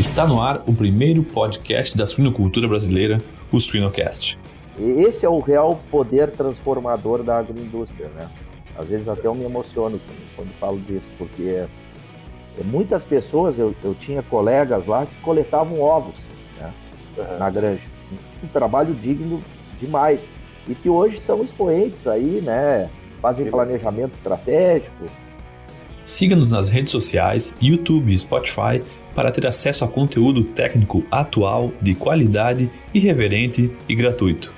Está no ar o primeiro podcast da suinocultura brasileira, o Suinocast. Esse é o real poder transformador da agroindústria, né? Às vezes até eu me emociono quando falo disso, porque é, muitas pessoas, eu, eu tinha colegas lá que coletavam ovos né, uhum. na granja. Um trabalho digno demais. E que hoje são expoentes aí, né? Fazem planejamento estratégico, Siga-nos nas redes sociais, YouTube e Spotify para ter acesso a conteúdo técnico atual, de qualidade, irreverente e gratuito.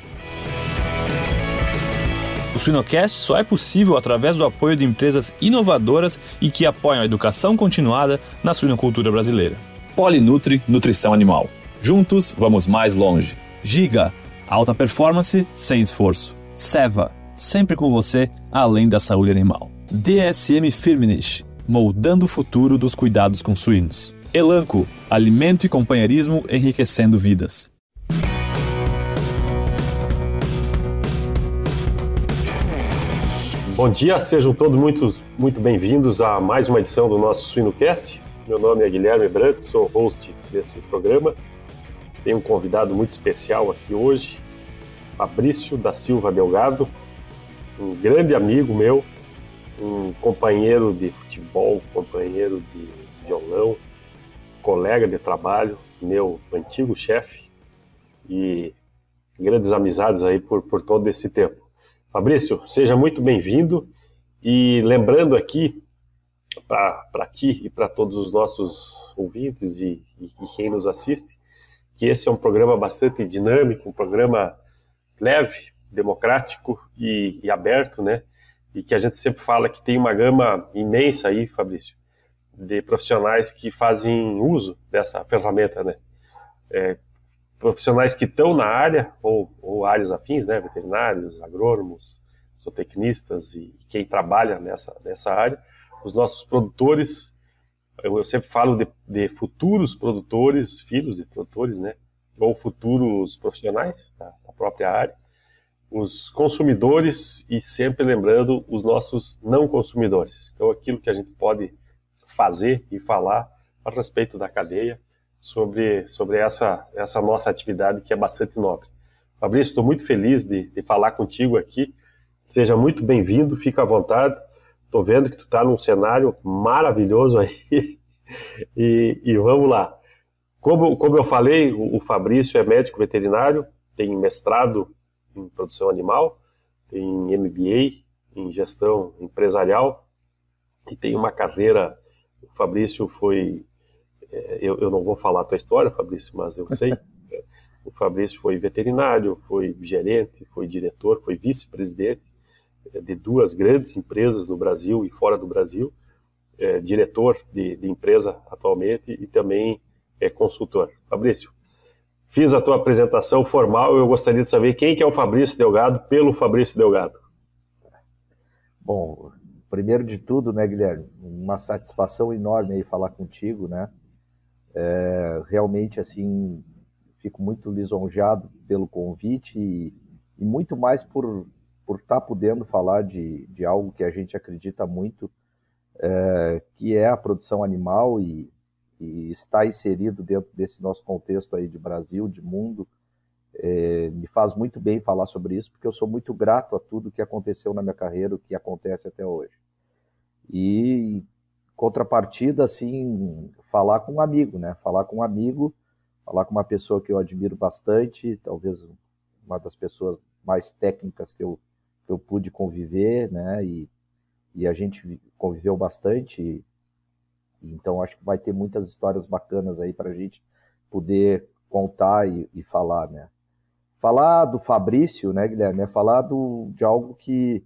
O Suinocast só é possível através do apoio de empresas inovadoras e que apoiam a educação continuada na suinocultura brasileira. Polinutri Nutrição Animal. Juntos, vamos mais longe. Giga, alta performance sem esforço. Seva, sempre com você, além da saúde animal. DSM Firmenich, moldando o futuro dos cuidados com suínos. Elanco, alimento e companheirismo enriquecendo vidas. Bom dia, sejam todos muito, muito bem-vindos a mais uma edição do nosso Suinocast. Meu nome é Guilherme Brandt, sou host desse programa. Tenho um convidado muito especial aqui hoje, Fabrício da Silva Delgado, um grande amigo meu, um companheiro de futebol, companheiro de violão, colega de trabalho, meu antigo chefe e grandes amizades aí por, por todo esse tempo. Fabrício, seja muito bem-vindo e lembrando aqui para ti e para todos os nossos ouvintes e, e, e quem nos assiste que esse é um programa bastante dinâmico, um programa leve, democrático e, e aberto, né? e que a gente sempre fala que tem uma gama imensa aí, Fabrício, de profissionais que fazem uso dessa ferramenta, né? É, profissionais que estão na área, ou, ou, áreas afins, né? Veterinários, agrônomos, zootecnistas e quem trabalha nessa, nessa área, os nossos produtores, eu, eu sempre falo de, de, futuros produtores, filhos de produtores, né? Ou futuros profissionais da, da própria área, os consumidores e sempre lembrando os nossos não consumidores. Então, aquilo que a gente pode fazer e falar a respeito da cadeia sobre, sobre essa, essa nossa atividade que é bastante nobre. Fabrício, estou muito feliz de, de falar contigo aqui. Seja muito bem-vindo, fica à vontade. Estou vendo que tu está num cenário maravilhoso aí. e, e, vamos lá. Como, como eu falei, o, o Fabrício é médico veterinário, tem mestrado em produção animal, tem MBA em gestão empresarial e tem uma carreira. O Fabrício foi. É, eu, eu não vou falar a tua história, Fabrício, mas eu sei. o Fabrício foi veterinário, foi gerente, foi diretor, foi vice-presidente é, de duas grandes empresas no Brasil e fora do Brasil, é, diretor de, de, empresa atualmente e também é consultor. Fabrício, Fiz a tua apresentação formal, eu gostaria de saber quem que é o Fabrício Delgado pelo Fabrício Delgado. Bom, primeiro de tudo, né, Guilherme, uma satisfação enorme aí falar contigo, né? É, realmente, assim, fico muito lisonjeado pelo convite e, e muito mais por por estar tá podendo falar de, de algo que a gente acredita muito, é, que é a produção animal e, e está inserido dentro desse nosso contexto aí de Brasil, de mundo, é, me faz muito bem falar sobre isso, porque eu sou muito grato a tudo que aconteceu na minha carreira, o que acontece até hoje. E contrapartida, assim, falar com um amigo, né? Falar com um amigo, falar com uma pessoa que eu admiro bastante, talvez uma das pessoas mais técnicas que eu, que eu pude conviver, né? E, e a gente conviveu bastante. Então acho que vai ter muitas histórias bacanas aí para a gente poder contar e, e, falar, né? Falar do Fabrício, né, Guilherme, é falar do, de algo que,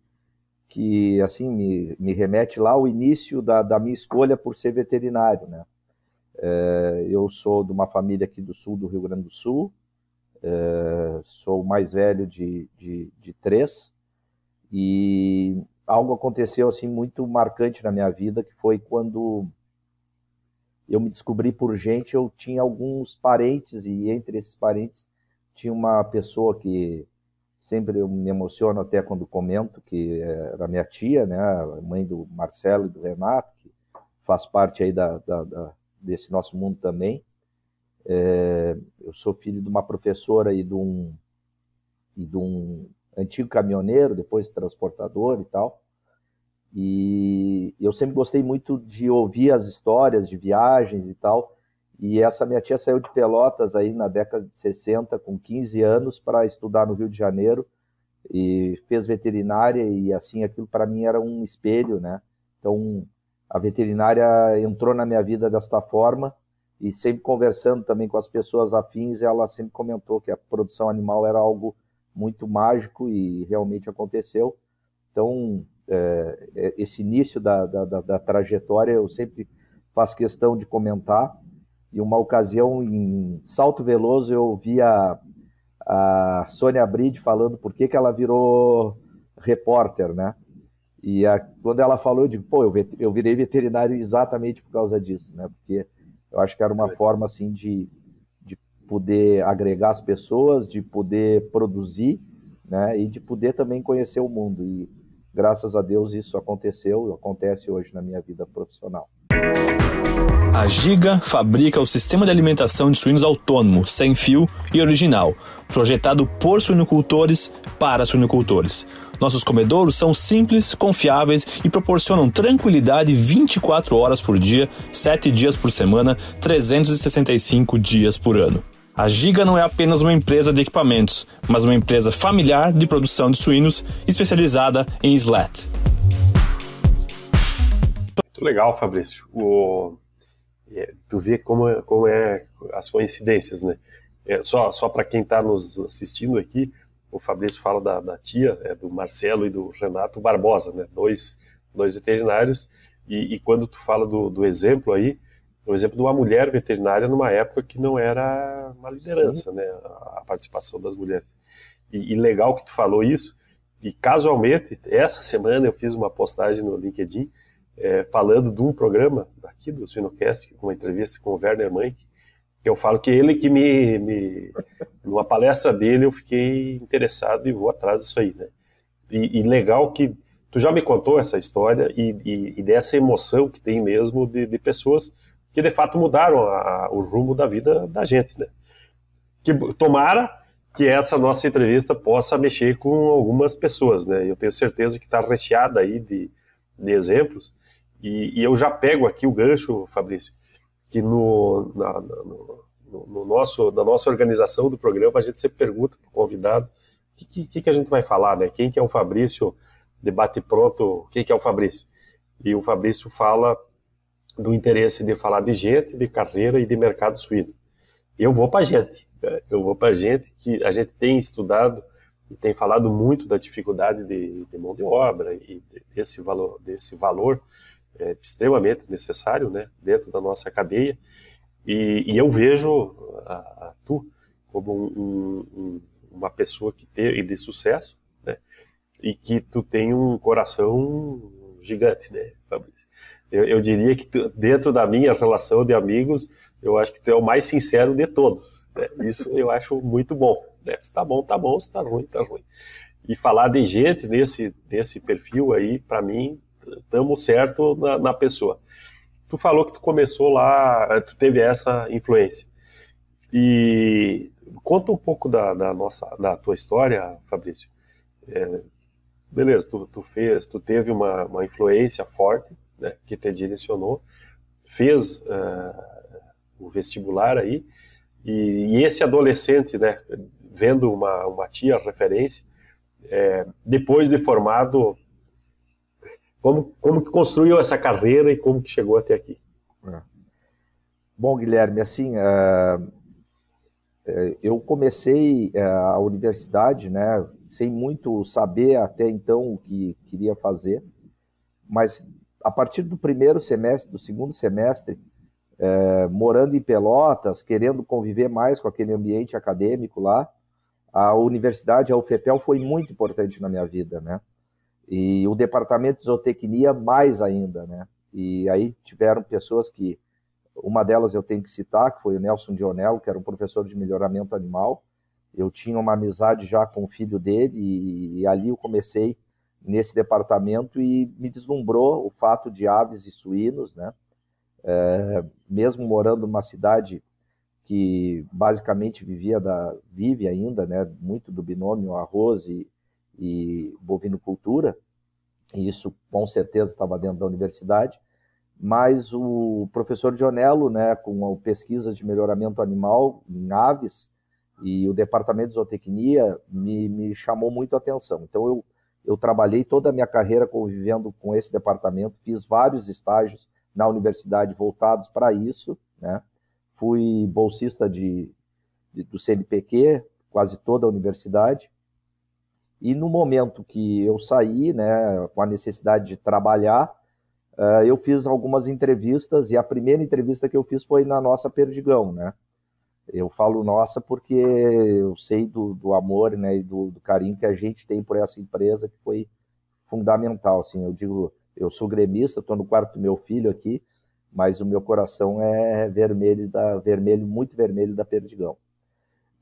que assim, me, me remete lá ao início da, da minha escolha por ser veterinário, né? É, eu sou de uma família aqui do sul do Rio Grande do Sul, é, sou o mais velho de, de, de três, e algo aconteceu assim muito marcante na minha vida, que foi quando eu me descobri por gente, eu tinha alguns parentes, e entre esses parentes tinha uma pessoa que sempre eu me emociono até quando comento, que era minha tia, né, mãe do Marcelo e do Renato, que faz parte aí da, da, da, desse nosso mundo também. É, eu sou filho de uma professora e de um, e de um antigo caminhoneiro, depois transportador e tal. E eu sempre gostei muito de ouvir as histórias de viagens e tal. E essa minha tia saiu de Pelotas aí na década de 60, com 15 anos, para estudar no Rio de Janeiro e fez veterinária e assim aquilo para mim era um espelho, né? Então a veterinária entrou na minha vida desta forma e sempre conversando também com as pessoas afins, ela sempre comentou que a produção animal era algo muito mágico e realmente aconteceu. Então, é, é esse início da, da, da, da, trajetória eu sempre faço questão de comentar. E uma ocasião em Salto Veloso eu vi a, a Sônia Bride falando por que, que ela virou repórter, né? E a, quando ela falou, eu digo, pô, eu, eu virei veterinário exatamente por causa disso, né? Porque eu acho que era uma forma assim de, de poder agregar as pessoas, de poder produzir, né? E de poder também conhecer o mundo. E graças a Deus isso aconteceu, acontece hoje na minha vida profissional. A Giga fabrica o sistema de alimentação de suínos autônomo, sem fio e original, projetado por suinocultores para suinocultores. Nossos comedouros são simples, confiáveis e proporcionam tranquilidade 24 horas por dia, 7 dias por semana, 365 dias por ano. A Giga não é apenas uma empresa de equipamentos, mas uma empresa familiar de produção de suínos especializada em slat. Muito legal, Fabrício. O tu vê como, é, como é as coincidências, né? É, só só para quem está nos assistindo aqui, o Fabrício fala da, da tia, é, do Marcelo e do Renato Barbosa, né? Dois, dois veterinários. E, e quando tu fala do, do exemplo aí, o exemplo de uma mulher veterinária numa época que não era uma liderança, Sim. né? A, a participação das mulheres. E, e legal que tu falou isso. E casualmente, essa semana eu fiz uma postagem no LinkedIn é, falando de um programa aqui do Sinocast, uma entrevista com o Werner Mank, que eu falo que ele que me, me numa palestra dele eu fiquei interessado e vou atrás disso aí, né? E, e legal que tu já me contou essa história e, e, e dessa emoção que tem mesmo de, de pessoas que de fato mudaram a, a, o rumo da vida da gente, né? Que tomara que essa nossa entrevista possa mexer com algumas pessoas, né? Eu tenho certeza que está recheada aí de, de exemplos e, e, eu já pego aqui o gancho, Fabrício, que no, na, no, no, nosso, na nossa organização do programa a gente sempre pergunta para o convidado o que, que, que, a gente vai falar, né? Quem que é o Fabrício? Debate pronto, quem que é o Fabrício? E o Fabrício fala do interesse de falar de gente, de carreira e de mercado suíno. Eu vou para gente, né? eu vou para gente que a gente tem estudado e tem falado muito da dificuldade de, de mão de obra e desse valor, desse valor é, extremamente necessário né, dentro da nossa cadeia. E, e eu vejo a, a tu como um, um, uma pessoa que tem de sucesso, né, e que tu tem um coração gigante, né, Fabrício? Eu, eu diria que tu, dentro da minha relação de amigos, eu acho que tu é o mais sincero de todos. Né? Isso eu acho muito bom. Né? Se tá bom, tá bom. Se tá ruim, tá ruim. E falar de gente nesse, nesse perfil aí, para mim, estamos certo na, na, pessoa. Tu falou que tu começou lá, tu teve essa influência. E conta um pouco da, da nossa, da tua história, Fabrício. É, beleza, tu, tu, fez, tu teve uma, uma influência forte, né, que te direcionou, fez uh, o vestibular aí, e, e, esse adolescente, né, vendo uma, uma tia referência, é, depois de formado, como, como que construiu essa carreira e como que chegou até aqui? É. Bom, Guilherme, assim, uh, eu comecei a universidade, né, sem muito saber até então o que queria fazer, mas a partir do primeiro semestre, do segundo semestre, uh, morando em Pelotas, querendo conviver mais com aquele ambiente acadêmico lá, a universidade, a UFPEL, foi muito importante na minha vida, né? E o departamento de zootecnia mais ainda, né? E aí tiveram pessoas que, uma delas eu tenho que citar, que foi o Nelson Dionel, que era um professor de melhoramento animal. Eu tinha uma amizade já com o filho dele e, e ali eu comecei nesse departamento e me deslumbrou o fato de aves e suínos, né? É, mesmo morando numa cidade que basicamente vivia da vive ainda, né, muito do binômio arroz e, e bovinocultura, e isso com certeza estava dentro da universidade, mas o professor Dionello, né, com a pesquisa de melhoramento animal em aves e o departamento de zootecnia me, me chamou muito a atenção. Então eu, eu trabalhei toda a minha carreira convivendo com esse departamento, fiz vários estágios na universidade voltados para isso, né? Fui bolsista de, de, do CNPq, quase toda a universidade. E no momento que eu saí, né, com a necessidade de trabalhar, uh, eu fiz algumas entrevistas e a primeira entrevista que eu fiz foi na nossa Perdigão, né? Eu falo nossa porque eu sei do, do amor, né, e do, do, carinho que a gente tem por essa empresa que foi fundamental, assim. Eu digo, eu sou gremista, estou no quarto do meu filho aqui, mas o meu coração é vermelho, da, vermelho muito vermelho da Perdigão.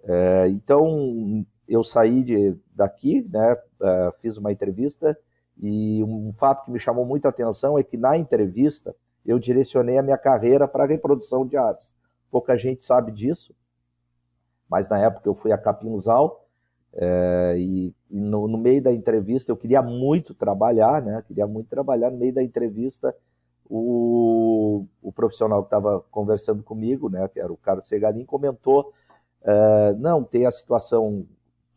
É, então, eu saí de, daqui, né, é, fiz uma entrevista, e um fato que me chamou muita atenção é que na entrevista eu direcionei a minha carreira para a reprodução de aves. Pouca gente sabe disso, mas na época eu fui a Capinzal, é, e, e no, no, meio da entrevista eu queria muito trabalhar, né? Queria muito trabalhar. No meio da entrevista o, o profissional que estava conversando comigo, né, que era o Carlos Segalim, comentou, uh, não, tem a situação,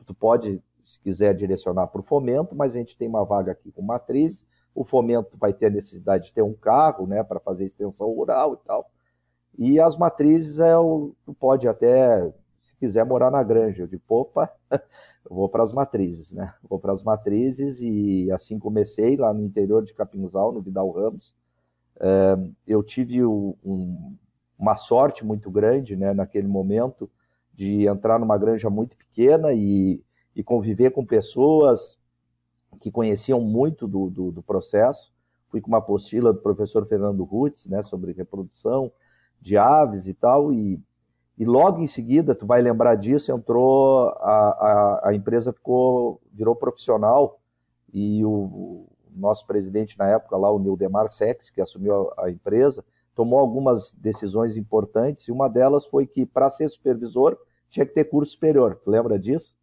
tu pode, se quiser, direcionar para o fomento, mas a gente tem uma vaga aqui com matriz, o fomento vai ter a necessidade de ter um carro, né, para fazer extensão rural e tal, e as matrizes, é o, tu pode até, se quiser, morar na granja. Eu digo, opa, eu vou para as matrizes, né? Vou para as matrizes e assim comecei lá no interior de Capinzal, no Vidal Ramos, eu tive um, uma sorte muito grande né, naquele momento de entrar numa granja muito pequena e, e conviver com pessoas que conheciam muito do, do, do, processo. Fui com uma apostila do professor Fernando Rutz, né, sobre reprodução de aves e tal, e, e logo em seguida, tu vai lembrar disso, entrou, a, a, a empresa ficou, virou profissional, e o, nosso presidente na época lá, o Nildemar Sex, que assumiu a, a empresa, tomou algumas decisões importantes e uma delas foi que para ser supervisor tinha que ter curso superior. Tu lembra disso?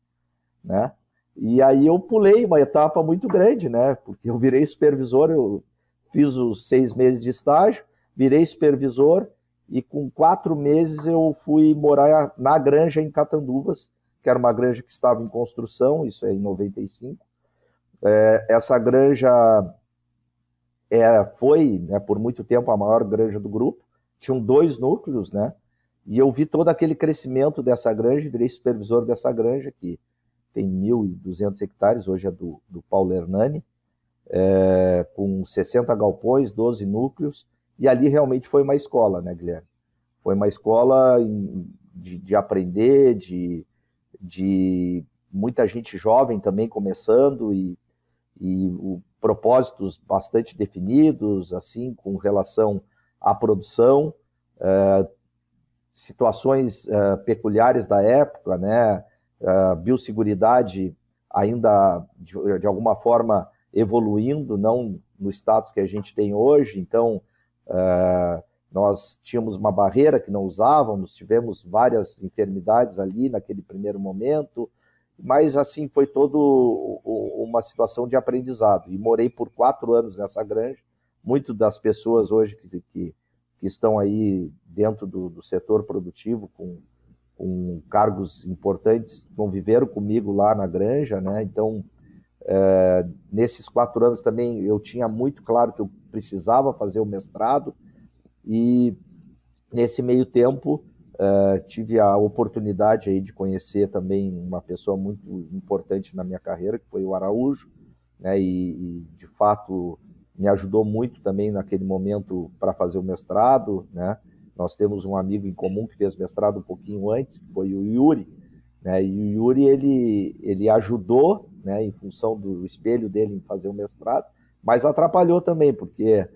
Né? E aí eu pulei uma etapa muito grande, né? Porque eu virei supervisor, eu fiz os seis meses de estágio, virei supervisor e com quatro meses eu fui morar na granja em Catanduvas, que era uma granja que estava em construção, isso é em 95. É, essa granja é, foi, né, por muito tempo, a maior granja do grupo. Tinham dois núcleos, né? E eu vi todo aquele crescimento dessa granja, virei supervisor dessa granja, que tem 1.200 hectares, hoje é do, do Paulo Hernani, é, com 60 galpões, 12 núcleos, e ali realmente foi uma escola, né, Guilherme? Foi uma escola de, de aprender, de, de muita gente jovem também começando, e e o, propósitos bastante definidos, assim, com relação à produção, é, situações é, peculiares da época, né, é, biosseguridade ainda de, de, alguma forma evoluindo, não no status que a gente tem hoje, então nós tínhamos uma barreira que não usávamos, tivemos várias enfermidades ali naquele primeiro momento, mas assim foi todo uma situação de aprendizado. E morei por quatro anos nessa granja. Muito das pessoas hoje que, que, que estão aí dentro do, do setor produtivo com, com, cargos importantes conviveram comigo lá na granja né? Então é, nesses quatro anos também eu tinha muito claro que eu precisava fazer o mestrado. E nesse meio tempo Uh, tive a oportunidade aí de conhecer também uma pessoa muito importante na minha carreira, que foi o Araújo, né, e, e de fato me ajudou muito também naquele momento para fazer o mestrado, né, nós temos um amigo em comum que fez mestrado um pouquinho antes, que foi o Yuri, né, e o Yuri ele, ele ajudou, né, em função do espelho dele em fazer o mestrado, mas atrapalhou também, porque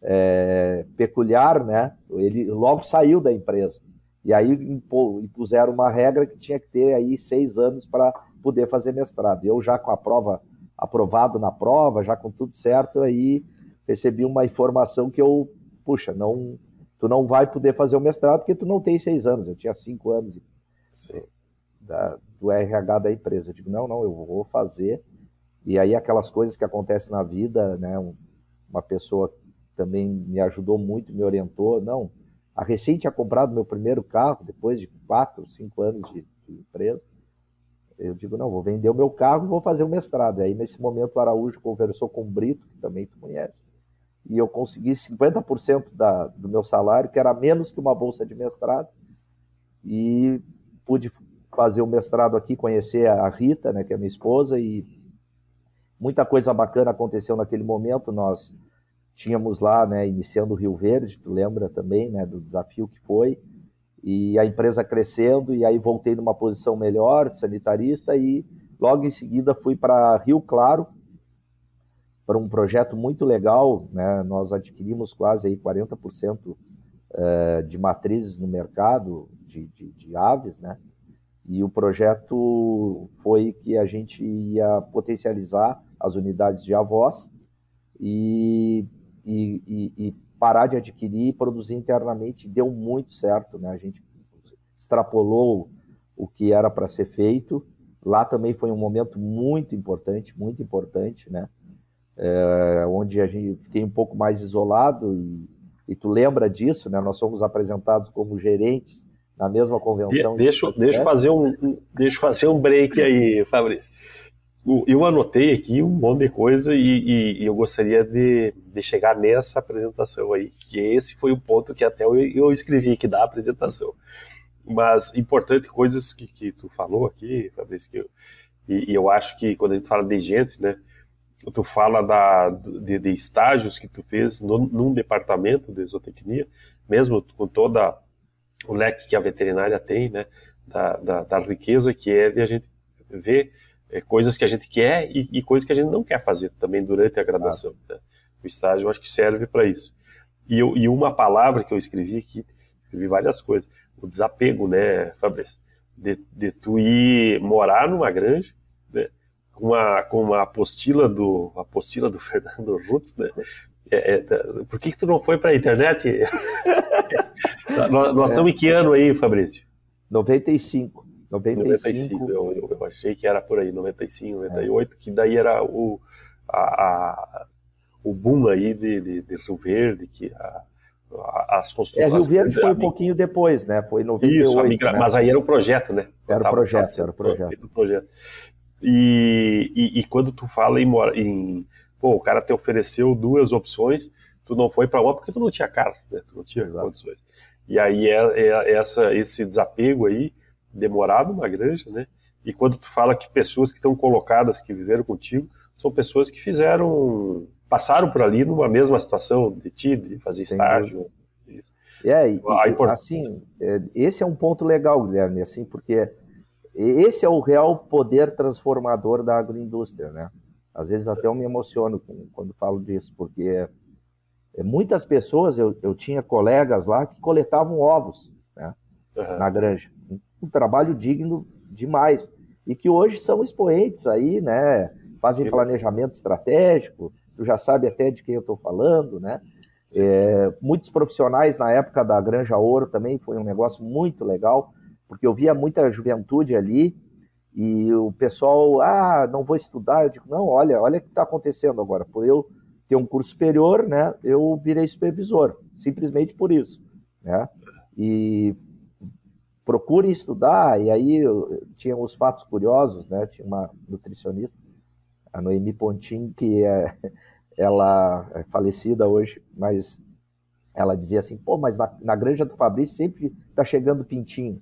é, peculiar, né, ele logo saiu da empresa, e aí impuseram uma regra que tinha que ter aí seis anos para poder fazer mestrado. Eu já com a prova aprovado na prova, já com tudo certo, aí recebi uma informação que eu, puxa, não tu não vai poder fazer o mestrado porque tu não tem seis anos. Eu tinha cinco anos da, do RH da empresa. Eu digo, não, não, eu vou fazer. E aí aquelas coisas que acontecem na vida, né? Uma pessoa também me ajudou muito, me orientou. Não, a recém tinha comprado meu primeiro carro, depois de quatro, cinco anos de, de empresa. Eu digo, não, vou vender o meu carro e vou fazer o mestrado. Aí, nesse momento, o Araújo conversou com o Brito, que também tu conhece, e eu consegui 50% da, do meu salário, que era menos que uma bolsa de mestrado, e pude fazer o mestrado aqui, conhecer a Rita, né, que é minha esposa, e muita coisa bacana aconteceu naquele momento. Nós tínhamos lá, né, iniciando o Rio Verde, tu lembra também, né, do desafio que foi, e a empresa crescendo, e aí voltei numa posição melhor, sanitarista, e logo em seguida fui para Rio Claro, para um projeto muito legal, né, nós adquirimos quase aí 40% eh, de matrizes no mercado de, de, de aves, né, e o projeto foi que a gente ia potencializar as unidades de avós, e e, e, e parar de adquirir e produzir internamente deu muito certo, né? A gente extrapolou o que era para ser feito. Lá também foi um momento muito importante, muito importante, né? É, onde a gente fiquei um pouco mais isolado e, e, tu lembra disso, né? Nós somos apresentados como gerentes na mesma convenção. De, deixa, deixa fazer um, deixa fazer um break aí, Fabrício eu anotei aqui um monte de coisa e, e, e eu gostaria de, de, chegar nessa apresentação aí, que esse foi o ponto que até eu, eu escrevi aqui da apresentação. Mas importante coisas que, que tu falou aqui, Fabrício, que eu, e, e, eu acho que quando a gente fala de gente, né, tu fala da, de, de estágios que tu fez no, num departamento de zootecnia, mesmo com toda o leque que a veterinária tem, né, da, da, da riqueza que é de a gente ver é, coisas que a gente quer e, e, coisas que a gente não quer fazer também durante a graduação. Ah. Né? O estágio eu acho que serve para isso. E, eu, e, uma palavra que eu escrevi aqui, escrevi várias coisas, o desapego, né, Fabrício? De, de tu ir morar numa granja, né, com, uma, com uma apostila do, apostila do Fernando Rutz, né? É, é, por que, que tu não foi para a internet? nós, nós é. estamos em que ano aí, Fabrício? 95. 95. 95 eu, eu, achei que era por aí, 95, 98, é. que daí era o, a, a, o boom aí de, de, de Rio Verde, que a, as construções. É, Rio Verde foi um pouquinho depois, né? Foi em 98. Isso, migra... né? mas aí era o projeto, né? Era o projeto, era o projeto. projeto. E, e, e, quando tu fala em, em, pô, o cara te ofereceu duas opções, tu não foi para uma porque tu não tinha carro, né? Tu não tinha Exato. condições. E aí é, é, essa, esse desapego aí demorado uma granja, né? E quando tu fala que pessoas que estão colocadas, que viveram contigo, são pessoas que fizeram, passaram por ali numa mesma situação de ti, de fazer Sim. estágio. Isso. É, e, import... assim, é, esse é um ponto legal, Guilherme, assim, porque esse é o real poder transformador da agroindústria, né? Às vezes até eu me emociono quando falo disso, porque é, muitas pessoas, eu, eu tinha colegas lá que coletavam ovos né, uhum. na granja um trabalho digno demais. E que hoje são expoentes aí, né? Fazem planejamento estratégico, tu já sabe até de quem eu estou falando, né? É, muitos profissionais na época da Granja Ouro também foi um negócio muito legal, porque eu via muita juventude ali e o pessoal, ah, não vou estudar. Eu digo, não, olha, olha o que está acontecendo agora. Por eu ter um curso superior, né, eu virei supervisor, simplesmente por isso, né? E procurem estudar. E aí tinha os fatos curiosos, né? Tinha uma nutricionista, a Noemi Pontin, que é, ela é falecida hoje, mas ela dizia assim, pô, mas na, na granja do Fabrício sempre tá chegando pintinho,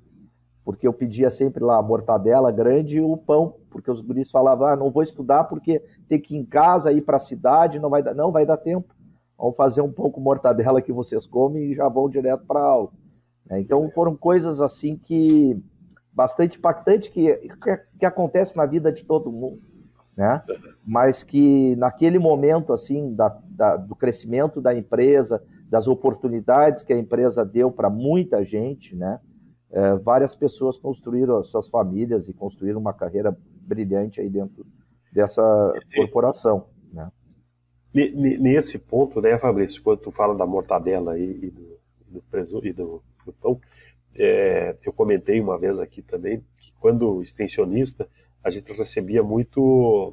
porque eu pedia sempre lá a mortadela grande e o pão, porque os guris falavam, ah, não vou estudar porque tem que ir em casa, ir para a cidade, não vai dar, não vai dar tempo. Vamos fazer um pouco mortadela que vocês comem e já vão direto para aula. Né? Então foram coisas assim que bastante impactante que, que, que acontece na vida de todo mundo, né? Mas que naquele momento assim da, da, do crescimento da empresa, das oportunidades que a empresa deu para muita gente, né? É, várias pessoas construíram as suas famílias e construíram uma carreira brilhante aí dentro dessa corporação, né? Nesse ponto, né, Fabrício, quando tu fala da mortadela e do do presunto e do, pão, é, eu comentei uma vez aqui também que quando extensionista a gente recebia muito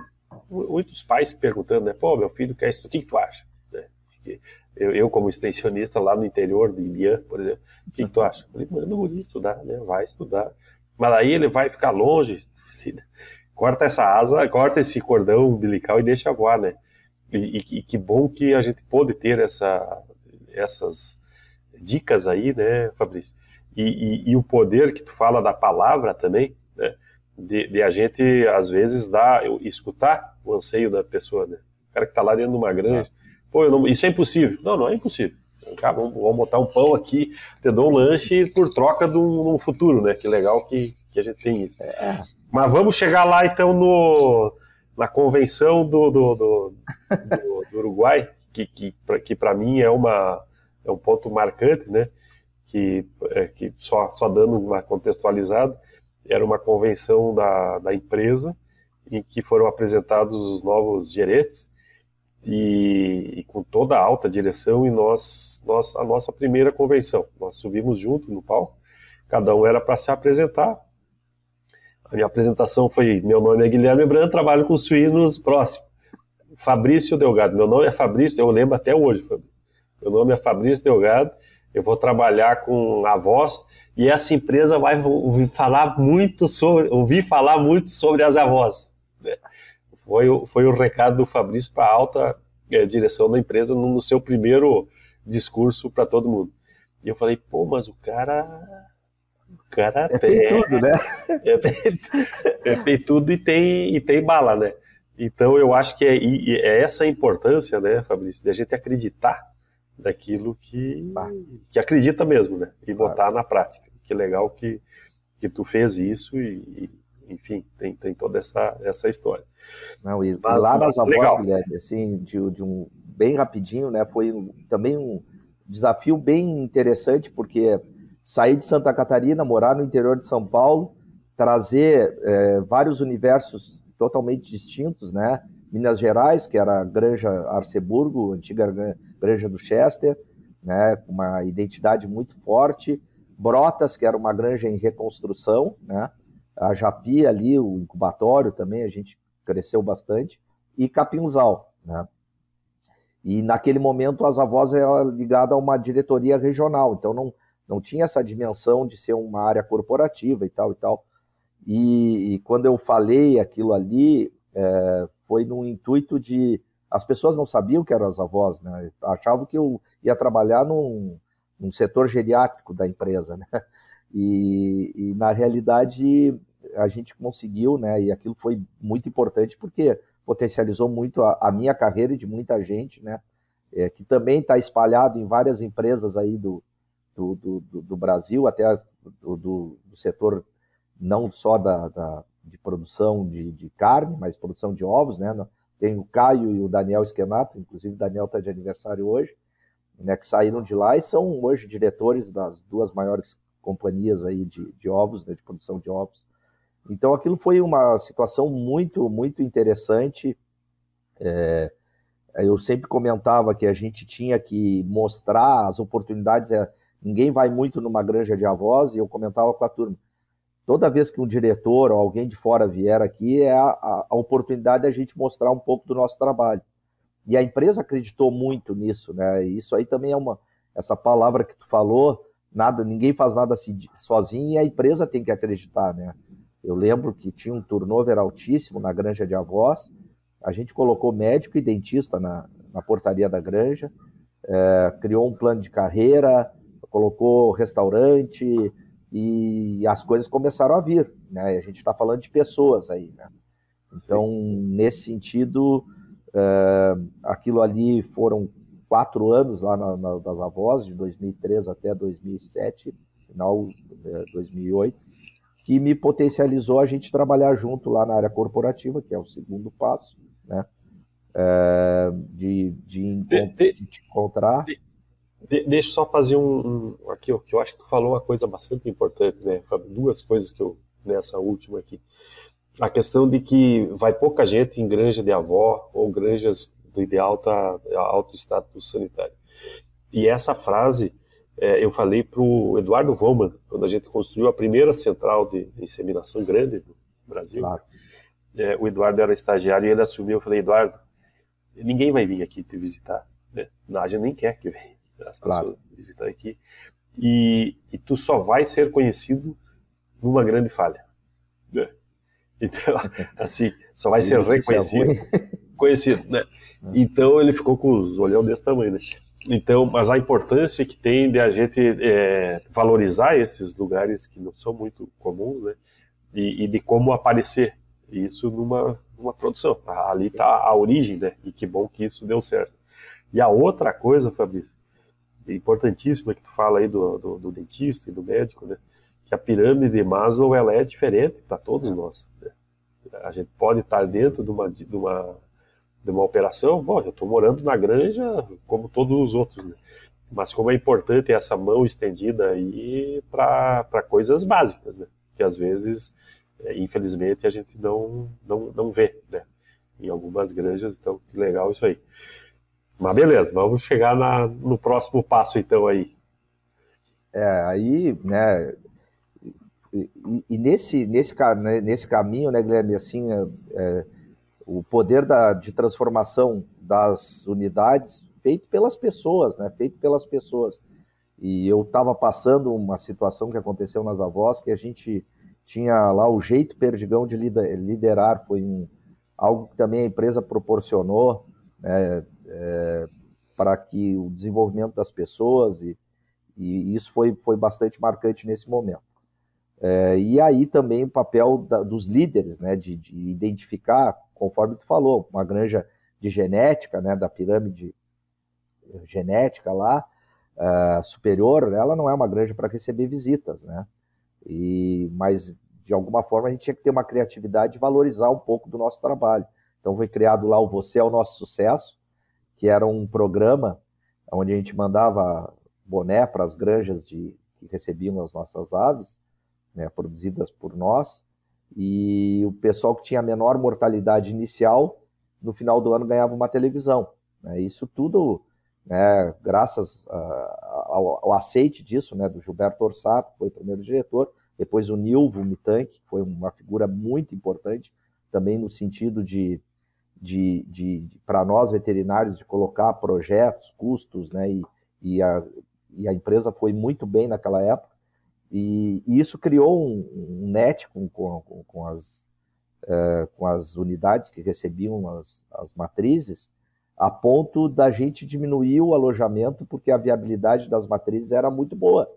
muitos pais perguntando, né? Pô, meu filho quer estudar, o que, tu acha? Né? Eu, eu, como extensionista lá no interior de Ibiã, por exemplo, o que, que tu acha? Eu falei, manda o guri estudar, né? Vai estudar. Mas aí ele vai ficar longe, corta essa asa, corta esse cordão umbilical e deixa voar, né? E, e, e que bom que a gente pôde ter essa, essas dicas aí, né, Fabrício? E, e, o poder que tu fala da palavra também, né? De, de, a gente, às vezes, dar, escutar o anseio da pessoa, né? O cara que está lá dentro de uma granja, pô, não, isso é impossível. Não, não é impossível. Cara, vamos, vamos, botar um pão aqui, te dou um lanche por troca de um, um futuro, né? Que legal que, que a gente tem isso. É. Mas vamos chegar lá, então, no, na convenção do, do, do, do, do Uruguai, que, que, que para mim é, uma, é um ponto marcante, né? Que, é, que só, só dando uma contextualizada, era uma convenção da, da empresa em que foram apresentados os novos gerentes e, e, com toda a alta direção e nós, nós a nossa primeira convenção. Nós subimos junto no palco, cada um era para se apresentar. A minha apresentação foi: meu nome é Guilherme Branco, trabalho com suínos próximo. Fabrício Delgado, meu nome é Fabrício, eu lembro até hoje. Meu nome é Fabrício Delgado, eu vou trabalhar com avós e essa empresa vai ouvir falar muito sobre, ouvir falar muito sobre as avós. Né? Foi, foi o recado do Fabrício para a alta é, direção da empresa no, no seu primeiro discurso para todo mundo. E eu falei, pô, mas o cara o cara é, tem tudo, né? É, é tudo e tem, e tem bala, né? Então eu acho que é, é essa a importância, né, Fabrício, de a gente acreditar daquilo que, que acredita mesmo, né? E botar na prática. Que legal que, que tu fez isso e, e enfim, tem, tem toda essa, essa história. Não, e mas, lá nas avós, Guilherme, assim, de, de um bem rapidinho, né? Foi um, também um desafio bem interessante, porque sair de Santa Catarina, morar no interior de São Paulo, trazer é, vários universos totalmente distintos, né? Minas Gerais, que era a Granja Arceburgo, antiga Granja do Chester, né? Uma identidade muito forte. Brotas, que era uma granja em reconstrução, né? A Japi ali, o incubatório também, a gente cresceu bastante. E Capinzal, né? E naquele momento as avós eram ligadas a uma diretoria regional, então não, não tinha essa dimensão de ser uma área corporativa e tal e tal. E, e quando eu falei aquilo ali, é, foi no intuito de. As pessoas não sabiam que eram as avós, né? Achavam que eu ia trabalhar num, num setor geriátrico da empresa, né? E, e, na realidade a gente conseguiu, né? E aquilo foi muito importante porque potencializou muito a, a minha carreira e de muita gente, né? É, que também está espalhado em várias empresas aí do, do, do, do Brasil, até do, do, setor não só da, da de produção de, de, carne, mas produção de ovos, né? Tem o Caio e o Daniel Esquenato, inclusive o Daniel está de aniversário hoje, né? Que saíram de lá e são hoje diretores das duas maiores companhias aí de, de ovos, né? De produção de ovos. Então aquilo foi uma situação muito, muito interessante. É, eu sempre comentava que a gente tinha que mostrar as oportunidades. É, ninguém vai muito numa granja de avós, e eu comentava com a turma toda vez que um diretor ou alguém de fora vier aqui, é a, a, a oportunidade da gente mostrar um pouco do nosso trabalho. E a empresa acreditou muito nisso, né? E isso aí também é uma essa palavra que tu falou, nada, ninguém faz nada assim, sozinho e a empresa tem que acreditar, né? Eu lembro que tinha um turnover altíssimo na granja de avós. A gente colocou médico e dentista na, na portaria da granja, é, criou um plano de carreira, colocou restaurante, e as coisas começaram a vir, né? A gente está falando de pessoas aí, né? Então, Sim. nesse sentido, uh, aquilo ali foram quatro anos lá na, na, das avós, de 2003 até 2007, final de uh, 2008, que me potencializou a gente trabalhar junto lá na área corporativa, que é o segundo passo, né? Uh, de, de, de, de, de encontrar. De de, deixa eu só fazer um, um aqui, ó, que eu acho que tu falou uma coisa bastante importante, né, Fábio? Duas coisas que eu nessa última aqui. A questão de que vai pouca gente em granja de avó ou granjas de alta alto status sanitário. E essa frase é, eu falei para o Eduardo Vollman, quando a gente construiu a primeira central de, de inseminação grande no Brasil. Claro. É, o Eduardo era estagiário e ele assumiu. Eu falei, Eduardo, ninguém vai vir aqui te visitar. Né? A gente nem quer que venha as pessoas claro. visitar aqui. E, e, tu só vai ser conhecido numa grande falha. Né? Então, assim, só vai ser reconhecido. Conhecido, né? Então ele ficou com os olhão desse tamanho, né? Então, mas a importância que tem de a gente é, valorizar esses lugares que não são muito comuns, né? E, e de como aparecer isso numa, numa produção. Ali está a origem, né? E que bom que isso deu certo. E a outra coisa, Fabrício, importantíssima que tu fala aí do, do, do dentista e do médico, né? Que a pirâmide de Maslow ela é diferente para todos nós. Né? A gente pode estar dentro de uma, de uma de uma operação, bom, eu estou morando na granja como todos os outros, né? Mas como é importante essa mão estendida aí para coisas básicas, né? Que às vezes, é, infelizmente, a gente não, não, não vê, né? Em algumas granjas, então, que legal isso aí. Mas beleza, vamos chegar na, no próximo passo então aí. É, aí, né, e, e, nesse, nesse, né, nesse caminho, né, Guilherme, assim, é, é o poder da, de transformação das unidades feito pelas pessoas, né? Feito pelas pessoas. E eu estava passando uma situação que aconteceu nas avós que a gente tinha lá o jeito perdigão de liderar, foi um, algo que também a empresa proporcionou né, é, para que o desenvolvimento das pessoas e, e isso foi, foi bastante marcante nesse momento. É, e aí também o papel da, dos líderes, né, de, de identificar conforme tu falou, uma granja de genética, né, da pirâmide genética lá, uh, superior, ela não é uma granja para receber visitas, né? E, mas, de alguma forma, a gente tinha que ter uma criatividade e valorizar um pouco do nosso trabalho. Então, foi criado lá o Você é o Nosso Sucesso, que era um programa onde a gente mandava boné para as granjas de, que recebiam as nossas aves, né, produzidas por nós, e o pessoal que tinha a menor mortalidade inicial, no final do ano ganhava uma televisão. Né? Isso tudo, né, graças ao, ao, aceite disso, né, do Gilberto Orsato, que foi o primeiro diretor, depois o Nilvo Mitank, que foi uma figura muito importante, também no sentido de, de, de, para nós veterinários, de colocar projetos, custos, né, e, e, a, e a empresa foi muito bem naquela época. E, e isso criou um, um net com, com, com as, é, com as unidades que recebiam as, as matrizes, a ponto da gente diminuir o alojamento, porque a viabilidade das matrizes era muito boa.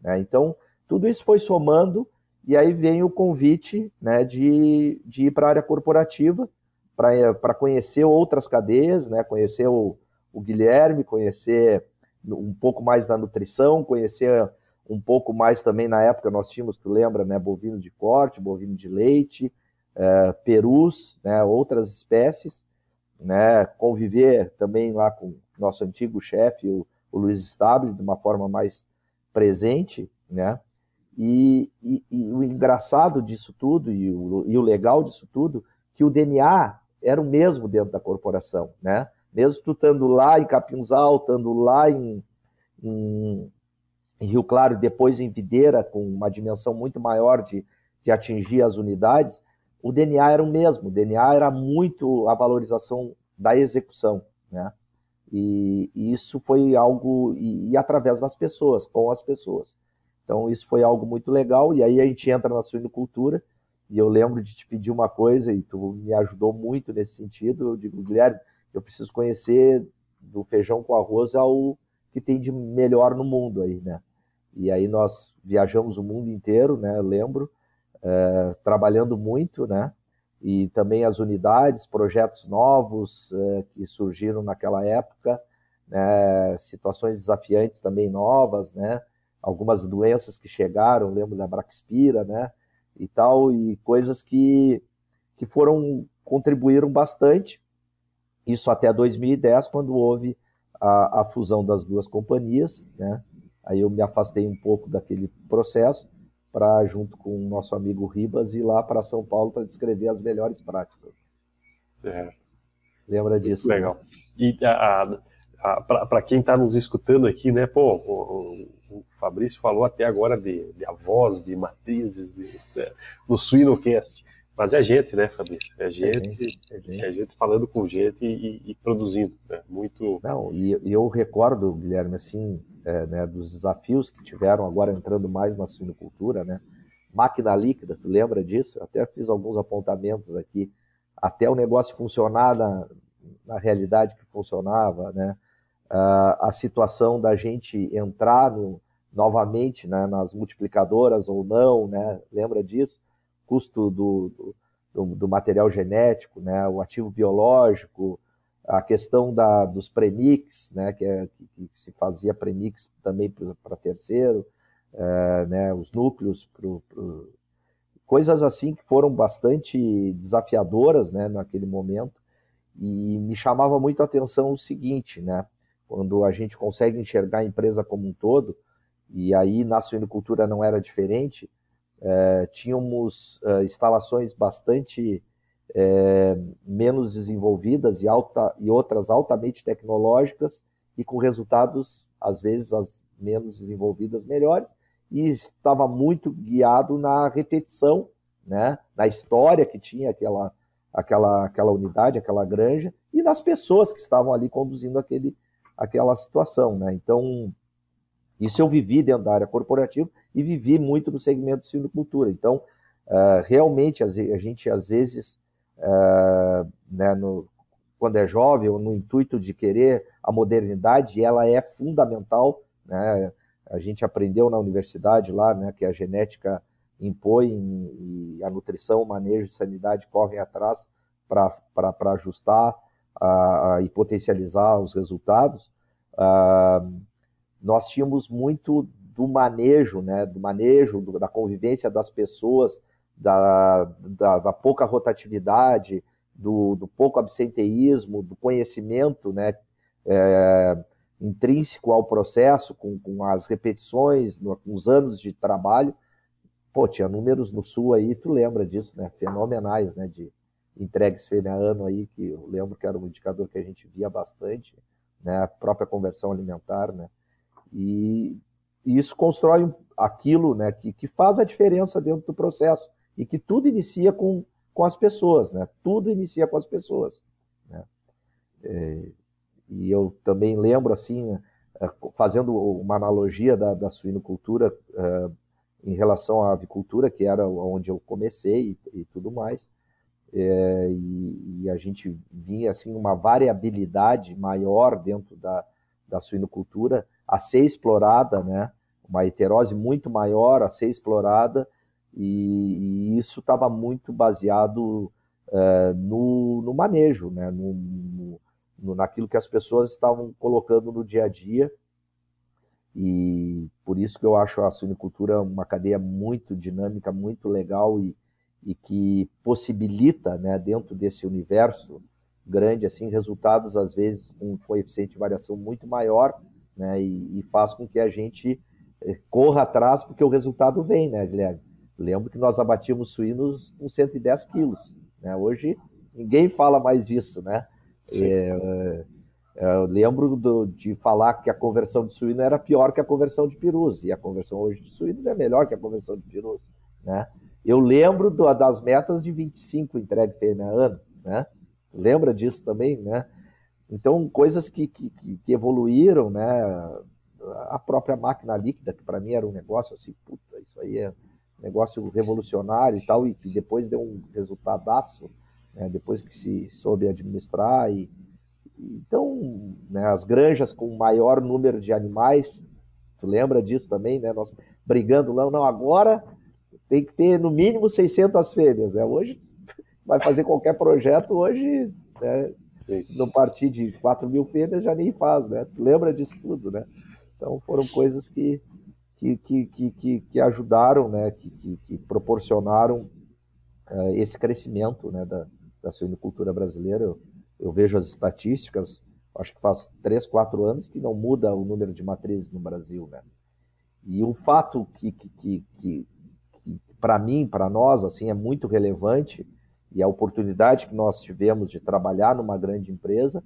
Né? Então, tudo isso foi somando, e aí vem o convite né, de, de ir para a área corporativa, para conhecer outras cadeias, né, conhecer o, o Guilherme, conhecer um pouco mais da nutrição, conhecer um pouco mais também na época nós tínhamos, tu lembra, né, bovino de corte, bovino de leite, é, perus, né, outras espécies, né, conviver também lá com nosso antigo chefe, o, o Luiz Stable, de uma forma mais presente, né, e, e, e, o engraçado disso tudo e o, e o legal disso tudo, que o DNA era o mesmo dentro da corporação, né, mesmo tu estando lá em Capinzal, estando lá em, em em Rio Claro, depois em Videira, com uma dimensão muito maior de, de atingir as unidades, o DNA era o mesmo. O DNA era muito a valorização da execução, né? E, isso foi algo e, e, através das pessoas, com as pessoas. Então isso foi algo muito legal. E aí a gente entra na suinocultura e eu lembro de te pedir uma coisa e tu me ajudou muito nesse sentido. Eu digo, Guilherme, eu preciso conhecer do feijão com arroz ao que tem de melhor no mundo aí, né? E aí nós viajamos o mundo inteiro, né? Lembro, é, trabalhando muito, né? E também as unidades, projetos novos é, que surgiram naquela época, né? situações desafiantes também novas, né? Algumas doenças que chegaram, lembro da Braxpira, né? E tal, e coisas que, que foram, contribuíram bastante. Isso até 2010, quando houve a, a fusão das duas companhias, né? Aí eu me afastei um pouco daquele processo para, junto com o nosso amigo Ribas, ir lá para São Paulo para descrever as melhores práticas. Certo. Lembra disso? Legal. Né? E para quem está nos escutando aqui, né, pô, o, Fabrício falou até agora de, de avós, de matrizes, de, de, no Suinocast. Mas é gente, né, Fabrício? É gente, é gente, é gente. É gente falando com gente e, e produzindo. Né? Muito. Não, e, eu recordo, Guilherme, assim, é, né, dos desafios que tiveram agora entrando mais na suinocultura, né? Máquina líquida, tu lembra disso? Até fiz alguns apontamentos aqui. Até o negócio funcionar na, na realidade que funcionava, né? Uh, a situação da gente entrar no, novamente né, nas multiplicadoras ou não, né? Lembra disso? custo do, do, do, material genético, né, o ativo biológico, a questão da, dos premix, né, que, é, que, se fazia premix também para terceiro, é, né, os núcleos, pro, coisas assim que foram bastante desafiadoras né, naquele momento, e me chamava muito a atenção o seguinte, né, quando a gente consegue enxergar a empresa como um todo, e aí na suinocultura não era diferente, é, tínhamos é, instalações bastante é, menos desenvolvidas e, alta, e outras altamente tecnológicas e com resultados, às vezes, as menos desenvolvidas melhores, e estava muito guiado na repetição, né, na história que tinha aquela, aquela, aquela unidade, aquela granja, e nas pessoas que estavam ali conduzindo aquele, aquela situação. Né? Então, isso eu vivi dentro da área corporativa e vivi muito no segmento de suinocultura. Então, uh, realmente, a gente, às vezes, uh, né, no, quando é jovem, ou no intuito de querer a modernidade, ela é fundamental. Né? A gente aprendeu na universidade lá né, que a genética impõe e a nutrição, o manejo de sanidade correm atrás para ajustar uh, e potencializar os resultados. Uh, nós tínhamos muito do manejo, né, do manejo, do, da convivência das pessoas, da, da, da pouca rotatividade, do, do, pouco absenteísmo, do conhecimento né, é, intrínseco ao processo, com, com as repetições, no, com os anos de trabalho. Pô, tinha números no Sul aí, tu lembra disso, né? Fenomenais, né? De entregues fêmea ano aí, que eu lembro que era um indicador que a gente via bastante, né? A própria conversão alimentar, né? E, e isso constrói aquilo né, que, que faz a diferença dentro do processo e que tudo inicia com, com as pessoas, né? Tudo inicia com as pessoas. Né? É, e eu também lembro, assim, é, fazendo uma analogia da, da suinocultura é, em relação à avicultura, que era onde eu comecei e, e tudo mais, é, e, e, a gente vinha, assim, uma variabilidade maior dentro da, da suinocultura, a ser explorada, né? Uma heterose muito maior a ser explorada, e, e isso estava muito baseado uh, no, no, manejo, né? No, no, naquilo que as pessoas estavam colocando no dia a dia. E por isso que eu acho a suinicultura uma cadeia muito dinâmica, muito legal e, e que possibilita, né, dentro desse universo grande, assim, resultados às vezes com um coeficiente de variação muito maior né? E, e, faz com que a gente eh, corra atrás, porque o resultado vem, né, Guilherme? Lembro que nós abatíamos suínos com 110 quilos. Né? Hoje ninguém fala mais disso, né? É, é, eu lembro do, de falar que a conversão de suíno era pior que a conversão de perus, e a conversão hoje de suínos é melhor que a conversão de perus, né? Eu lembro do, das metas de 25 entregue fêmea ano, né? Lembra disso também, né? Então, coisas que, que, que evoluíram, né? A própria máquina líquida, que para mim era um negócio assim, puta, isso aí é um negócio revolucionário e tal, e que depois deu um resultadaço, né? depois que se soube administrar. E, então, né, as granjas com maior número de animais, tu lembra disso também, né? Nós brigando lá, não, agora tem que ter no mínimo 600 fêmeas, né? Hoje vai fazer qualquer projeto, hoje né, se não partir de 4 mil fêmeas, já nem faz, né? Lembra disso tudo, né? Então foram coisas que, que, que, que, que ajudaram, né? Que, que, que proporcionaram uh, esse crescimento né? da, da suinocultura brasileira. Eu, eu vejo as estatísticas, acho que faz 3, 4 anos que não muda o número de matrizes no Brasil, né? E um fato que, que, que, que, que para mim, para nós, assim, é muito relevante, e a oportunidade que nós tivemos de trabalhar numa grande empresa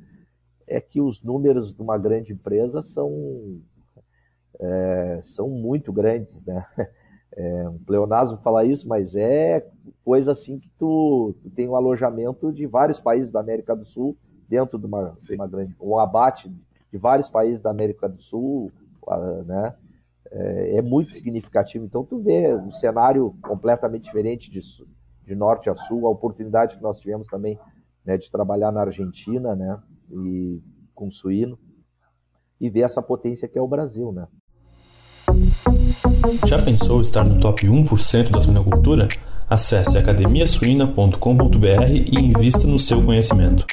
é que os números de uma grande empresa são é, são muito grandes, né? É um pleonasmo falar isso, mas é coisa assim que tu, tu, tem um alojamento de vários países da América do Sul dentro de uma, uma grande, um abate de vários países da América do Sul, né? É, é muito Sim. significativo. Então tu vê um cenário completamente diferente de, de norte a sul, a oportunidade que nós tivemos também né, de trabalhar na Argentina, né? E com suíno e ver essa potência que é o Brasil, né? Já pensou estar no top 1% da suinocultura? Acesse academiasuina.com.br e invista no seu conhecimento.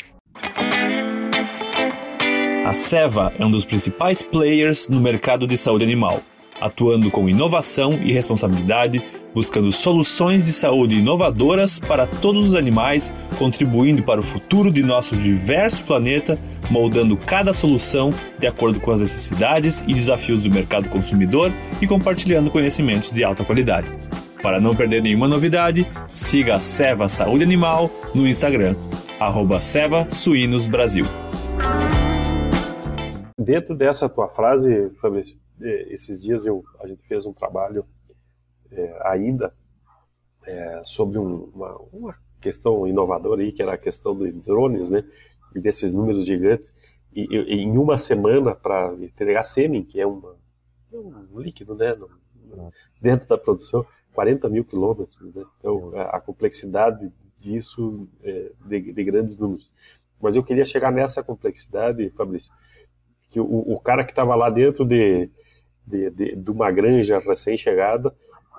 A Seva é um dos principais players no mercado de saúde animal atuando com inovação e responsabilidade, buscando soluções de saúde inovadoras para todos os animais, contribuindo para o futuro de nosso diverso planeta, moldando cada solução de acordo com as necessidades e desafios do mercado consumidor e compartilhando conhecimentos de alta qualidade. Para não perder nenhuma novidade, siga a Seva Saúde Animal no Instagram, arroba Seva Suínos Brasil. Dentro dessa tua frase, Fabrício, esses dias eu, a gente fez um trabalho é, ainda é, sobre um, uma, uma, questão inovadora aí, que era a questão dos drones, né, e desses números gigantes, e, e em uma semana para entregar sêmen, que é uma, é um líquido, né, dentro da produção, 40 mil quilômetros, né, então a, a complexidade disso é, de, de grandes números. Mas eu queria chegar nessa complexidade, Fabrício, que o, o cara que estava lá dentro de, de, de, de uma granja recém-chegada,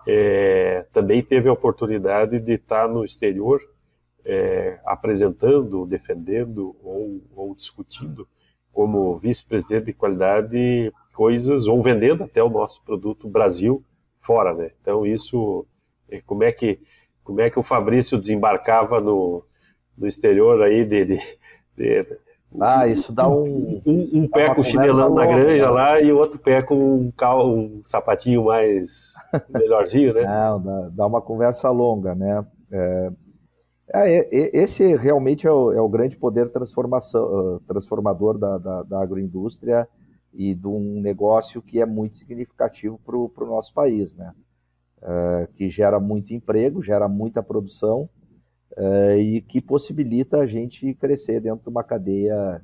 é, também teve a oportunidade de estar no exterior é, apresentando, defendendo ou, ou discutindo como vice-presidente de qualidade coisas ou vendendo até o nosso produto Brasil fora, né? Então isso, é, como é que como é que o Fabrício desembarcava no, no exterior aí de, de, de ah, isso dá um. Um, um pé com chinelão na granja né? lá e o outro pé com um, cal, um sapatinho mais melhorzinho, né? Não, dá, dá uma conversa longa, né? É, é, esse realmente é o, é o grande poder transformação, transformador da, da, da, agroindústria e de um negócio que é muito significativo para o nosso país, né? É, que gera muito emprego, gera muita produção uh, e que possibilita a gente crescer dentro de uma cadeia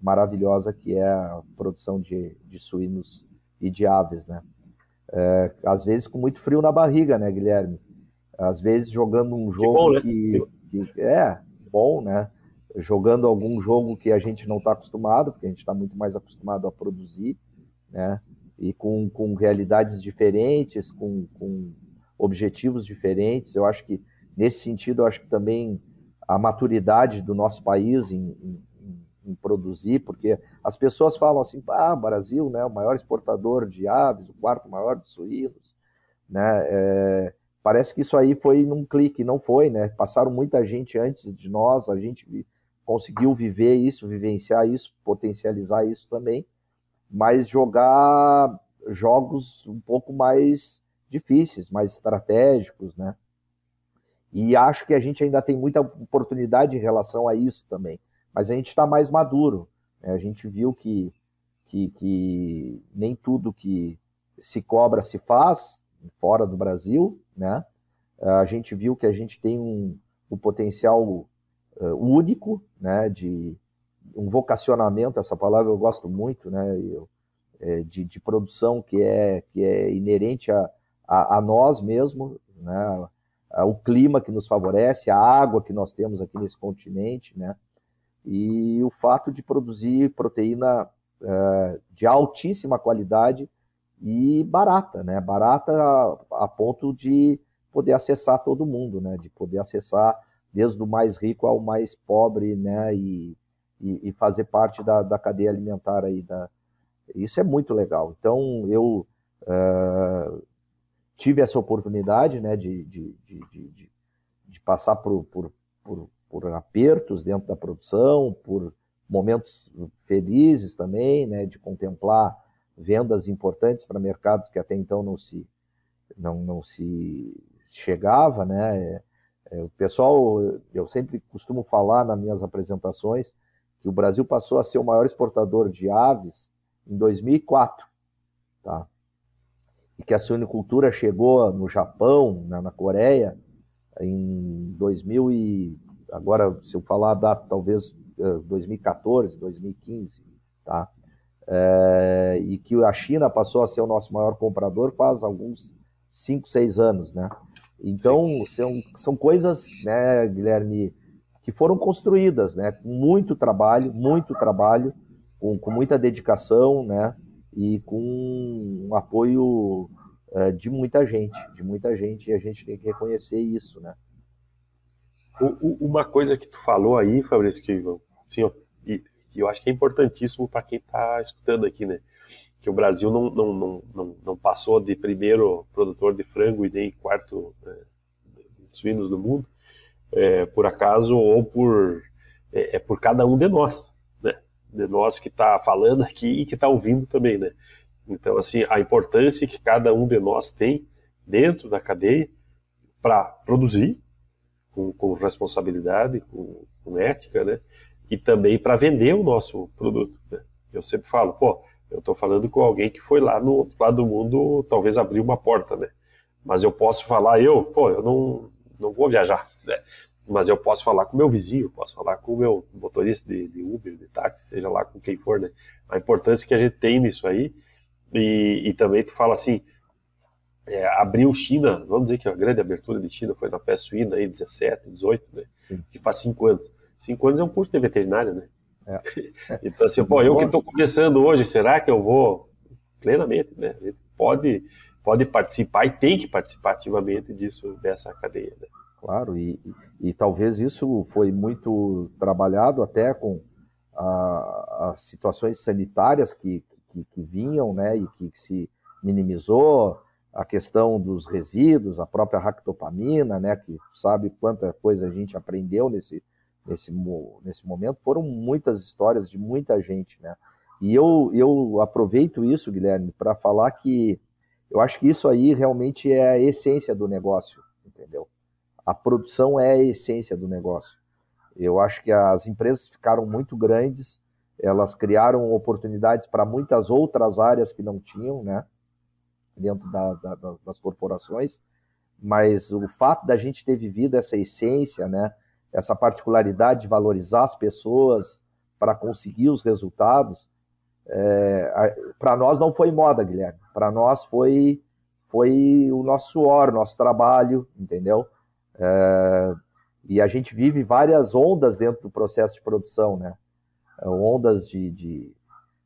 maravilhosa que é a produção de, de suínos e de aves, né? Uh, às vezes com muito frio na barriga, né, Guilherme? Às vezes jogando um jogo bom, né? que, que, é bom, né? Jogando algum jogo que a gente não está acostumado, porque a gente está muito mais acostumado a produzir, né? E com, com realidades diferentes, com, com objetivos diferentes. Eu acho que Nesse sentido, acho que também a maturidade do nosso país em, em, em produzir, porque as pessoas falam assim, ah, Brasil, né, o maior exportador de aves, o quarto maior de suínos, né, é, parece que isso aí foi num clique, não foi, né, passaram muita gente antes de nós, a gente conseguiu viver isso, vivenciar isso, potencializar isso também, mas jogar jogos um pouco mais difíceis, mais estratégicos, né, e acho que a gente ainda tem muita oportunidade em relação a isso também. Mas a gente está mais maduro. Né? A gente viu que, que, que, nem tudo que se cobra se faz fora do Brasil. Né? A gente viu que a gente tem um, um potencial uh, único né? de um vocacionamento, essa palavra eu gosto muito, né? Eu, é, de, de, produção que é, que é inerente a, a, a nós mesmos, né? O clima que nos favorece, a água que nós temos aqui nesse continente, né? E o fato de produzir proteína uh, de altíssima qualidade e barata, né? Barata a, a, ponto de poder acessar todo mundo, né? De poder acessar desde o mais rico ao mais pobre, né? E, e, e fazer parte da, da cadeia alimentar aí da... Isso é muito legal. Então, eu uh, tive essa oportunidade né, de, de, de, de passar por, por, por, por, apertos dentro da produção, por momentos felizes também, né, de contemplar vendas importantes para mercados que até então não se, não, não se chegava. Né. É, o pessoal, eu sempre costumo falar nas minhas apresentações que o Brasil passou a ser o maior exportador de aves em 2004 tá? Que a suinicultura chegou no Japão, na, na Coreia, em 2000 e agora se eu falar da talvez 2014, 2015, tá? É, e que a China passou a ser o nosso maior comprador faz alguns 5, 6 anos, né? Então, são, são coisas, né, Guilherme, que foram construídas, né, com muito trabalho, muito trabalho, com, com muita dedicação, né, e com um apoio é, de muita gente, de muita gente, e a gente tem que reconhecer isso, né. Uma coisa que tu falou aí, Fabrício, que assim, eu, eu acho que é importantíssimo para quem está escutando aqui, né, que o Brasil não, não, não, não, não passou de primeiro produtor de frango e nem quarto né, de suínos do mundo, é, por acaso ou por é, é, por cada um de nós? De nós que está falando aqui e que está ouvindo também, né? Então, assim, a importância que cada um de nós tem dentro da cadeia para produzir com, com, responsabilidade, com, com, ética, né? E também para vender o nosso produto. Né? Eu sempre falo, pô, eu estou falando com alguém que foi lá no outro lado do mundo, talvez abrir uma porta, né? Mas eu posso falar, eu, pô, eu não, não vou viajar, né? Mas eu posso falar com o meu vizinho, posso falar com o meu motorista de, de, Uber, de táxi, seja lá com quem for, né? A importância que a gente tem nisso aí. E, e também tu fala assim, é, abriu China, vamos dizer que a grande abertura de China foi na peste suína aí, 17, 18, né? Sim. Que faz cinco anos. Cinco anos é um curso de veterinária, né? É. então assim, pô, eu que estou começando hoje, será que eu vou plenamente, né? A gente pode pode participar e tem que participar ativamente disso, dessa cadeia. Né? Claro, e, e, talvez isso foi muito trabalhado até com a, as situações sanitárias que, que, que, vinham, né, e que se minimizou, a questão dos resíduos, a própria ractopamina, né, que sabe quanta coisa a gente aprendeu nesse, nesse, nesse momento, foram muitas histórias de muita gente, né, e eu, eu aproveito isso, Guilherme, para falar que eu acho que isso aí realmente é a essência do negócio, entendeu? A produção é a essência do negócio. Eu acho que as empresas ficaram muito grandes, elas criaram oportunidades para muitas outras áreas que não tinham, né? Dentro da, da, das corporações, mas o fato da gente ter vivido essa essência, né? Essa particularidade de valorizar as pessoas para conseguir os resultados, é, para nós não foi moda, Guilherme. Para nós foi foi o nosso suor, nosso trabalho, entendeu? É, e a gente vive várias ondas dentro do processo de produção, né? É, ondas de, de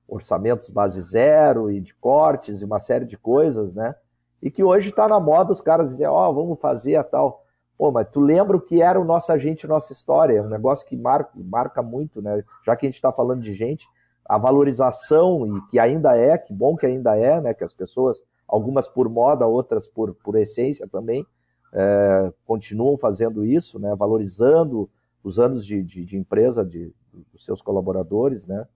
orçamentos base zero e de cortes e uma série de coisas, né? E que hoje está na moda os caras dizem, ó, oh, vamos fazer a tal. Pô, mas tu lembra o que era o nosso agente, nossa história? É um negócio que marca, marca muito, né? Já que a gente está falando de gente, a valorização, e que ainda é, que bom que ainda é, né, que as pessoas, algumas por moda, outras por, por essência também, é, continuam fazendo isso, né, valorizando os anos de, de, de empresa de, dos seus colaboradores, né,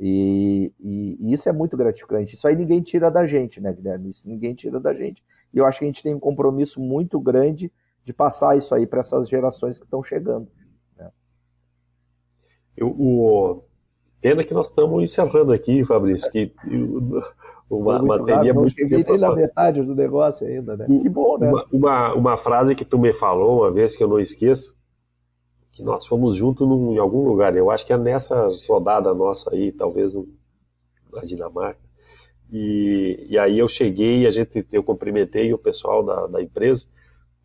e, e, e, isso é muito gratificante. Isso aí ninguém tira da gente, né, Guilherme? Isso ninguém tira da gente. E eu acho que a gente tem um compromisso muito grande de passar isso aí para essas gerações que estão chegando. Né? Eu, o, Pena que nós estamos encerrando aqui, Fabrício, que uma matéria muito... Cheguei nem na metade do negócio ainda, né? Que bom, né? Uma, uma, uma, frase que tu me falou uma vez que eu não esqueço, que nós fomos juntos num, em algum lugar, eu acho que é nessa rodada nossa aí, talvez na Dinamarca, e, e aí eu cheguei, a gente, eu cumprimentei o pessoal da, da empresa,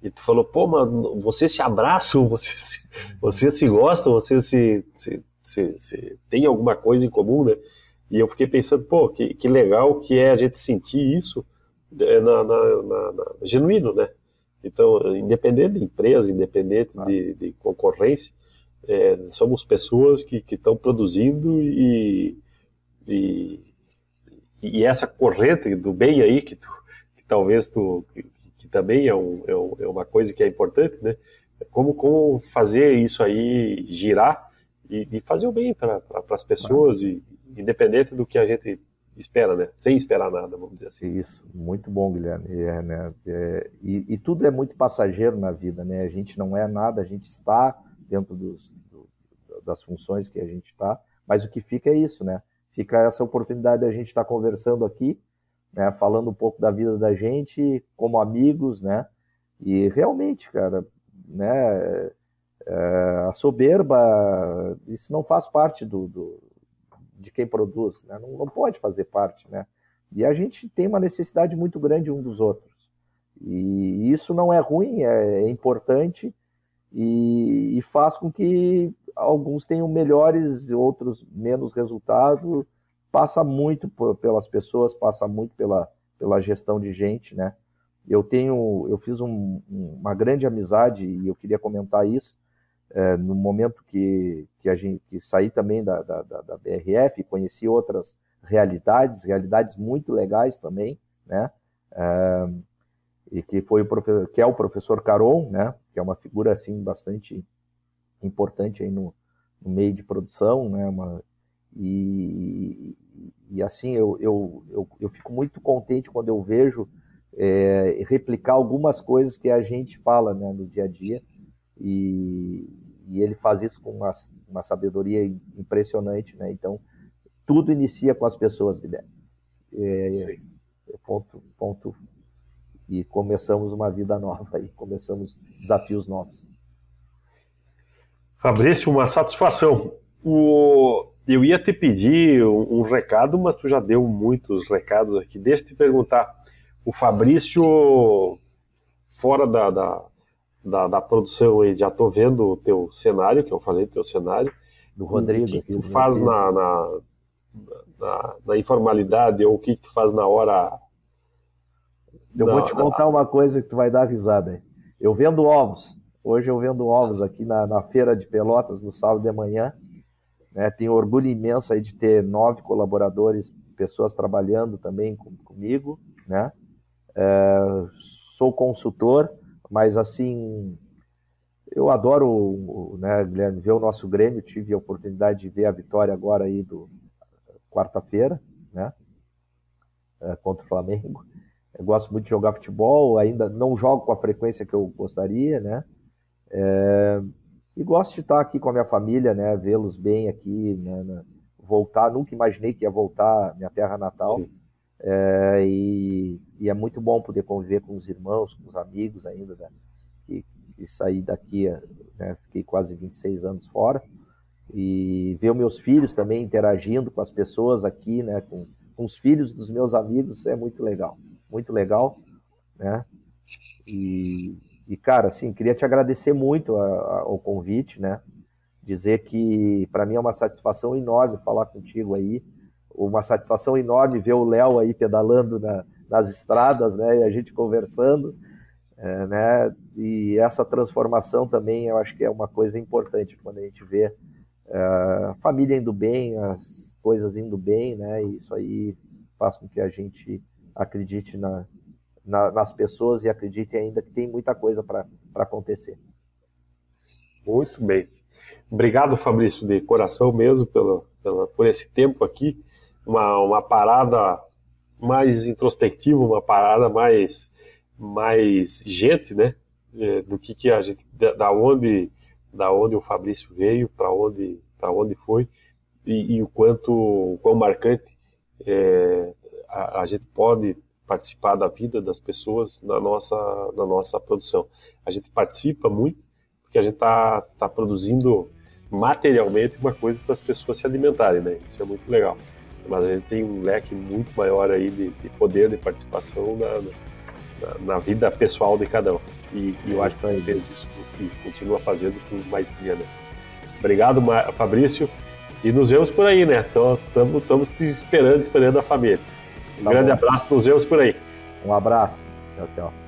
e tu falou, pô, mano, vocês se abraçam, vocês se, vocês se gostam, vocês se, se se, se tem alguma coisa em comum, né? E eu fiquei pensando, pô, que, que legal que é a gente sentir isso é, na, na, na, na genuíno, né? Então, independente de empresa, independente ah. de, de, concorrência, é, somos pessoas que estão produzindo e, e, e, essa corrente do bem aí, que, tu, que talvez tu, que, que também é, um, é, um, é, uma coisa que é importante, né? Como, como fazer isso aí girar e, e fazer o bem para pra, as pessoas, e, independente do que a gente espera, né? Sem esperar nada, vamos dizer assim. Isso, muito bom, Guilherme. É, né? É, e, e, tudo é muito passageiro na vida, né? A gente não é nada, a gente está dentro dos, do, das funções que a gente está, mas o que fica é isso, né? Fica essa oportunidade de a gente estar tá conversando aqui, né, falando um pouco da vida da gente como amigos, né? E realmente, cara, né, é, a soberba, isso não faz parte do, do de quem produz, né? não, não pode fazer parte, né? E a gente tem uma necessidade muito grande um dos outros. E isso não é ruim, é, é importante e, e, faz com que alguns tenham melhores, outros menos resultado. Passa muito pelas pessoas, passa muito pela, pela gestão de gente, né? Eu tenho, eu fiz um, uma grande amizade e eu queria comentar isso é, no momento que, que a gente que saí também da, da, da BRF, conheci outras realidades, realidades muito legais também, né? É, e que foi o professor, que é o professor Caron, né? Que é uma figura assim bastante importante aí no, no meio de produção, né? Uma, e, e assim eu, eu, eu, eu, fico muito contente quando eu vejo é, replicar algumas coisas que a gente fala né, no dia a dia e, e ele faz isso com uma, uma sabedoria impressionante, né? Então tudo inicia com as pessoas, Guilherme. É, é ponto, ponto. E começamos uma vida nova aí, começamos desafios novos. Fabrício, uma satisfação. O... Eu ia te pedir um, um, recado, mas tu já deu muitos recados aqui. Deixa eu te perguntar. O Fabrício, fora da, da, da, da produção, aí, já estou vendo o teu cenário, que eu falei, teu cenário. Do Rodrigo. O que, tu faz na, na, na, na, informalidade ou o que, que tu faz na hora. Eu na, vou te contar uma coisa que tu vai dar risada. Eu vendo ovos. Hoje eu vendo ovos aqui na, na feira de Pelotas no sábado de manhã. Né? Tenho orgulho imenso aí de ter nove colaboradores, pessoas trabalhando também com, comigo. Né? É, sou consultor, mas assim eu adoro, né, Guilherme, ver o nosso Grêmio. Tive a oportunidade de ver a vitória agora aí do, quarta-feira, né? É, contra o Flamengo. Eu gosto muito de jogar futebol, ainda não jogo com a frequência que eu gostaria, né? É, e gosto de estar aqui com a minha família, né? Vê-los bem aqui, né? voltar. Nunca imaginei que ia voltar à minha terra natal. É, e, e, é muito bom poder conviver com os irmãos, com os amigos ainda, né? E, e sair daqui, né? Fiquei quase 26 anos fora e ver meus filhos também interagindo com as pessoas aqui, né, com, com os filhos dos meus amigos, é muito legal, muito legal, né? E, e cara, assim, queria te agradecer muito a, a, ao convite, né? Dizer que para mim é uma satisfação enorme falar contigo aí, uma satisfação enorme ver o Léo aí pedalando na, nas estradas, né? E a gente conversando, é, né? E essa transformação também eu acho que é uma coisa importante quando a gente vê a família indo bem, as coisas indo bem, né? E isso aí faz com que a gente acredite na, na, nas pessoas e acredite ainda que tem muita coisa para acontecer. Muito bem. Obrigado, Fabrício, de coração mesmo, pelo, pelo, por esse tempo aqui. Uma, uma parada mais introspectiva, uma parada mais, mais gente, né? É, do que, que a gente, da, onde da onde o Fabrício veio, para onde, para onde foi e, e, o quanto, o quão marcante é, a, a, gente pode participar da vida das pessoas na nossa, na nossa produção. A gente participa muito porque a gente está tá produzindo materialmente uma coisa para as pessoas se alimentarem, né? Isso é muito legal. Mas a gente tem um leque muito maior aí de, de poder de participação na, na, na, vida pessoal de cada um. E, e eu acho que ele fez isso e continua fazendo com maestria. Né? Obrigado, Fabrício. E nos vemos por aí, né? Estamos te esperando, esperando a família. Um tá grande bom. abraço, nos vemos por aí. Um abraço. Tchau, tchau.